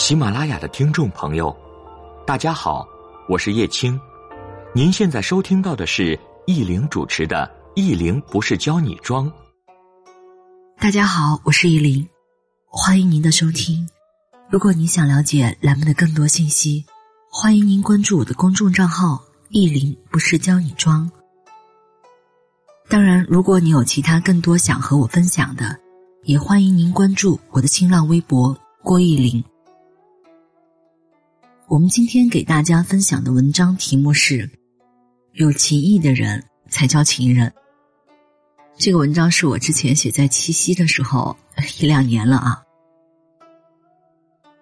喜马拉雅的听众朋友，大家好，我是叶青。您现在收听到的是易玲主持的《易玲不是教你装》。大家好，我是易玲，欢迎您的收听。如果您想了解栏目的更多信息，欢迎您关注我的公众账号“易玲不是教你装”。当然，如果你有其他更多想和我分享的，也欢迎您关注我的新浪微博“郭易玲”。我们今天给大家分享的文章题目是：“有情义的人才叫情人。”这个文章是我之前写在七夕的时候，一两年了啊。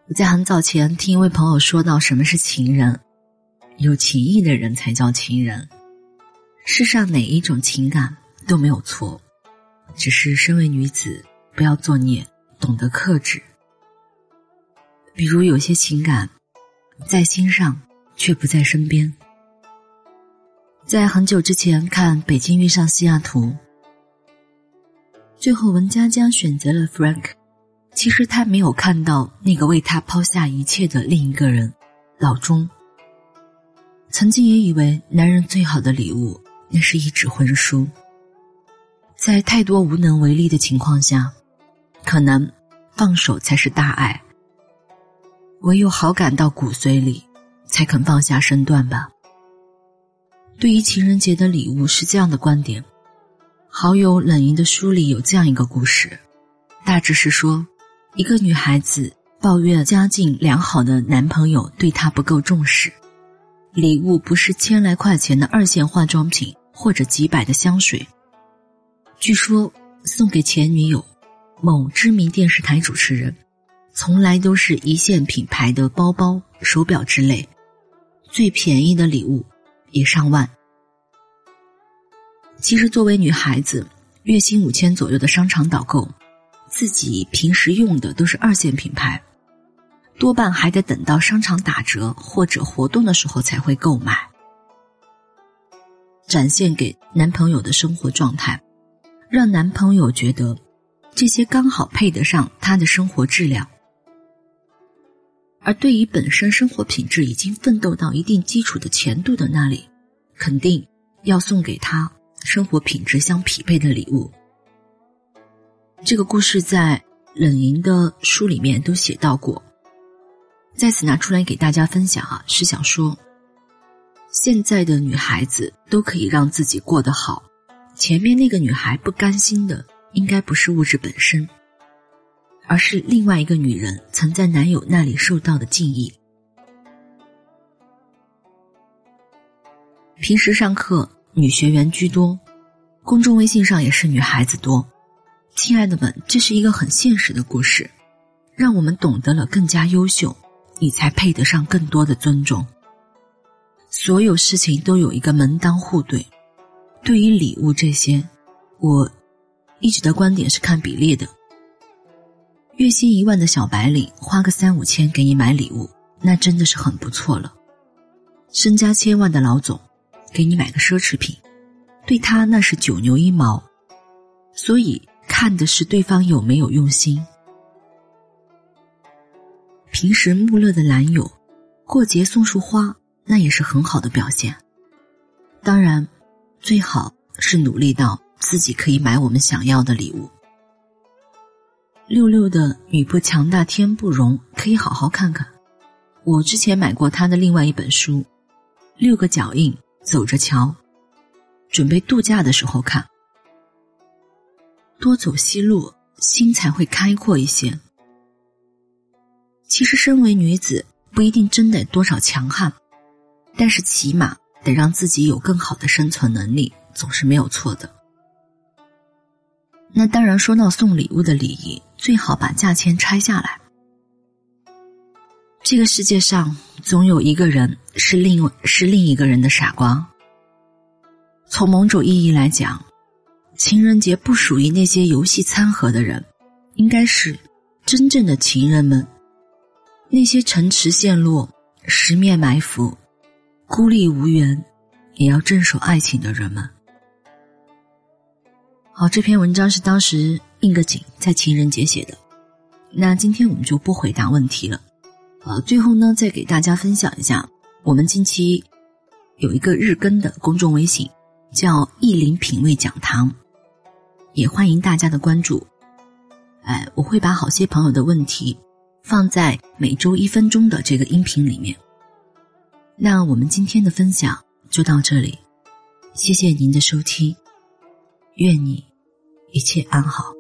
我在很早前听一位朋友说到什么是情人，有情义的人才叫情人。世上哪一种情感都没有错，只是身为女子不要作孽，懂得克制。比如有些情感。在心上，却不在身边。在很久之前看《北京遇上西雅图》，最后文佳佳选择了 Frank，其实她没有看到那个为她抛下一切的另一个人老钟。曾经也以为男人最好的礼物，那是一纸婚书。在太多无能为力的情况下，可能放手才是大爱。唯有好感到骨髓里，才肯放下身段吧。对于情人节的礼物是这样的观点，好友冷莹的书里有这样一个故事，大致是说，一个女孩子抱怨家境良好的男朋友对她不够重视，礼物不是千来块钱的二线化妆品或者几百的香水，据说送给前女友，某知名电视台主持人。从来都是一线品牌的包包、手表之类，最便宜的礼物也上万。其实，作为女孩子，月薪五千左右的商场导购，自己平时用的都是二线品牌，多半还得等到商场打折或者活动的时候才会购买，展现给男朋友的生活状态，让男朋友觉得这些刚好配得上他的生活质量。而对于本身生活品质已经奋斗到一定基础的前度的那里，肯定要送给他生活品质相匹配的礼物。这个故事在冷莹的书里面都写到过，在此拿出来给大家分享啊，是想说，现在的女孩子都可以让自己过得好，前面那个女孩不甘心的，应该不是物质本身。而是另外一个女人曾在男友那里受到的敬意。平时上课女学员居多，公众微信上也是女孩子多。亲爱的们，这是一个很现实的故事，让我们懂得了更加优秀，你才配得上更多的尊重。所有事情都有一个门当户对。对于礼物这些，我一直的观点是看比例的。月薪一万的小白领花个三五千给你买礼物，那真的是很不错了。身家千万的老总，给你买个奢侈品，对他那是九牛一毛。所以看的是对方有没有用心。平时木讷的男友，过节送束花，那也是很好的表现。当然，最好是努力到自己可以买我们想要的礼物。六六的女不强大天不容，可以好好看看。我之前买过他的另外一本书，《六个脚印走着瞧》，准备度假的时候看。多走些路，心才会开阔一些。其实，身为女子不一定真得多少强悍，但是起码得让自己有更好的生存能力，总是没有错的。那当然，说到送礼物的礼仪，最好把价钱拆下来。这个世界上总有一个人是另是另一个人的傻瓜。从某种意义来讲，情人节不属于那些游戏餐盒的人，应该是真正的情人们，那些城池陷落、十面埋伏、孤立无援，也要镇守爱情的人们。好，这篇文章是当时应个景在情人节写的。那今天我们就不回答问题了，呃，最后呢，再给大家分享一下，我们近期有一个日更的公众微信，叫“意林品味讲堂”，也欢迎大家的关注。哎，我会把好些朋友的问题放在每周一分钟的这个音频里面。那我们今天的分享就到这里，谢谢您的收听，愿你一切安好。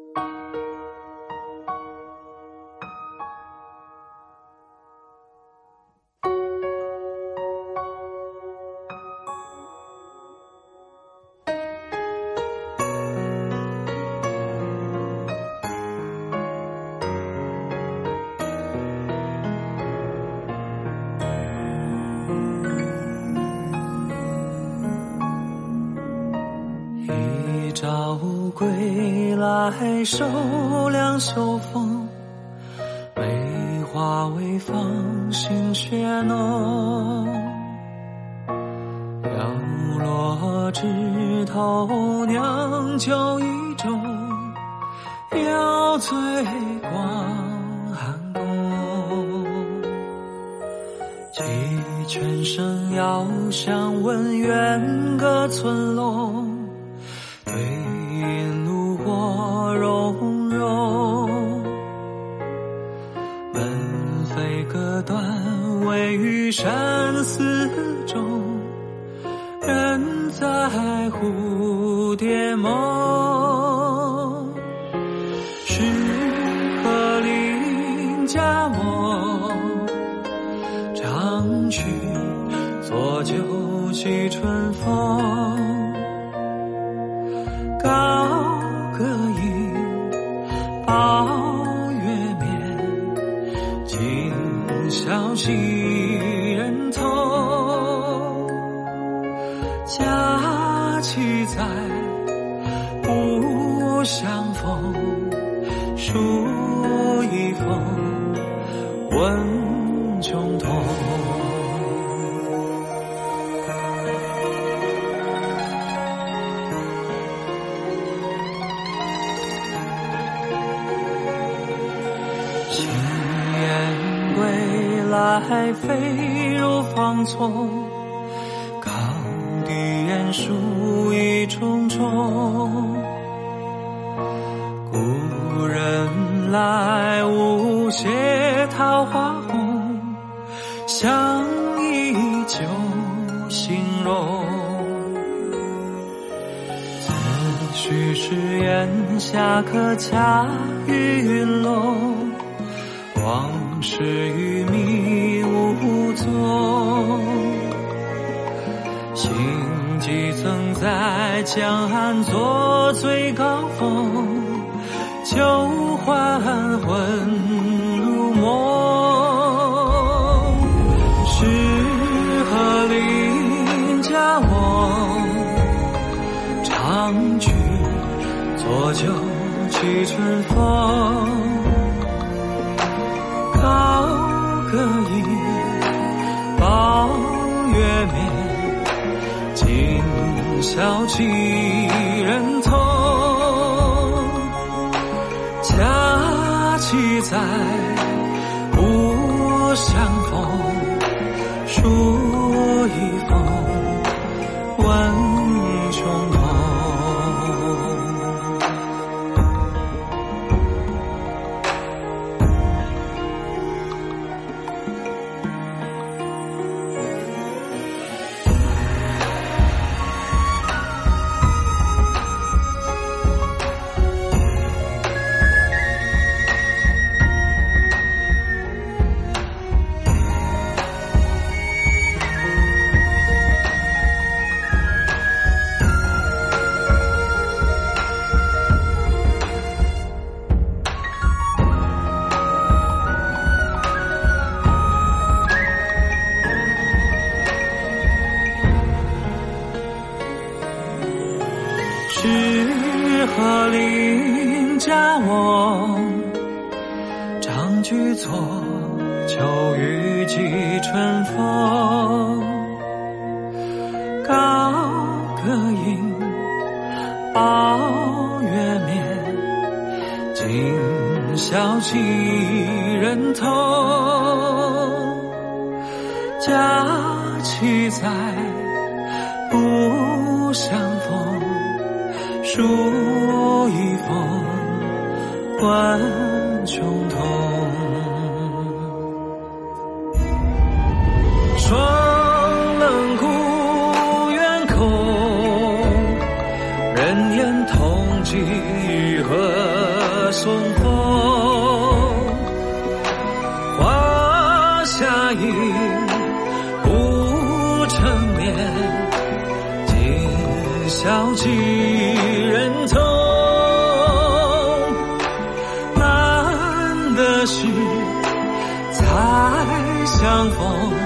归来，手凉秋风，梅花微放，新雪浓。摇落枝头，酿酒一盅，邀醉光寒宫。鸡犬声遥响，闻远隔村落。对山寺中，人在蝴蝶梦。是何邻家我？唱曲作酒寄春风。佳期在不相逢，书一封，问穷通。青雁归来，飞入芳丛。中，故人来，无谢桃花红，相依旧形容。自许是檐下客家云笼，往事与迷无踪。心几曾在江岸坐醉高峰，酒还魂入梦。是何邻家翁，唱曲作酒寄春风。高歌吟，抱月眠。今笑几人同？佳期在，不相逢。书一封，何邻家翁，长居错，秋雨寄春风。高歌吟，抱月眠，今宵几人同？佳期在，不相逢，数一风，万穷通。霜冷孤远空，人言同济何松风。华夏影，不成眠，今宵几相逢。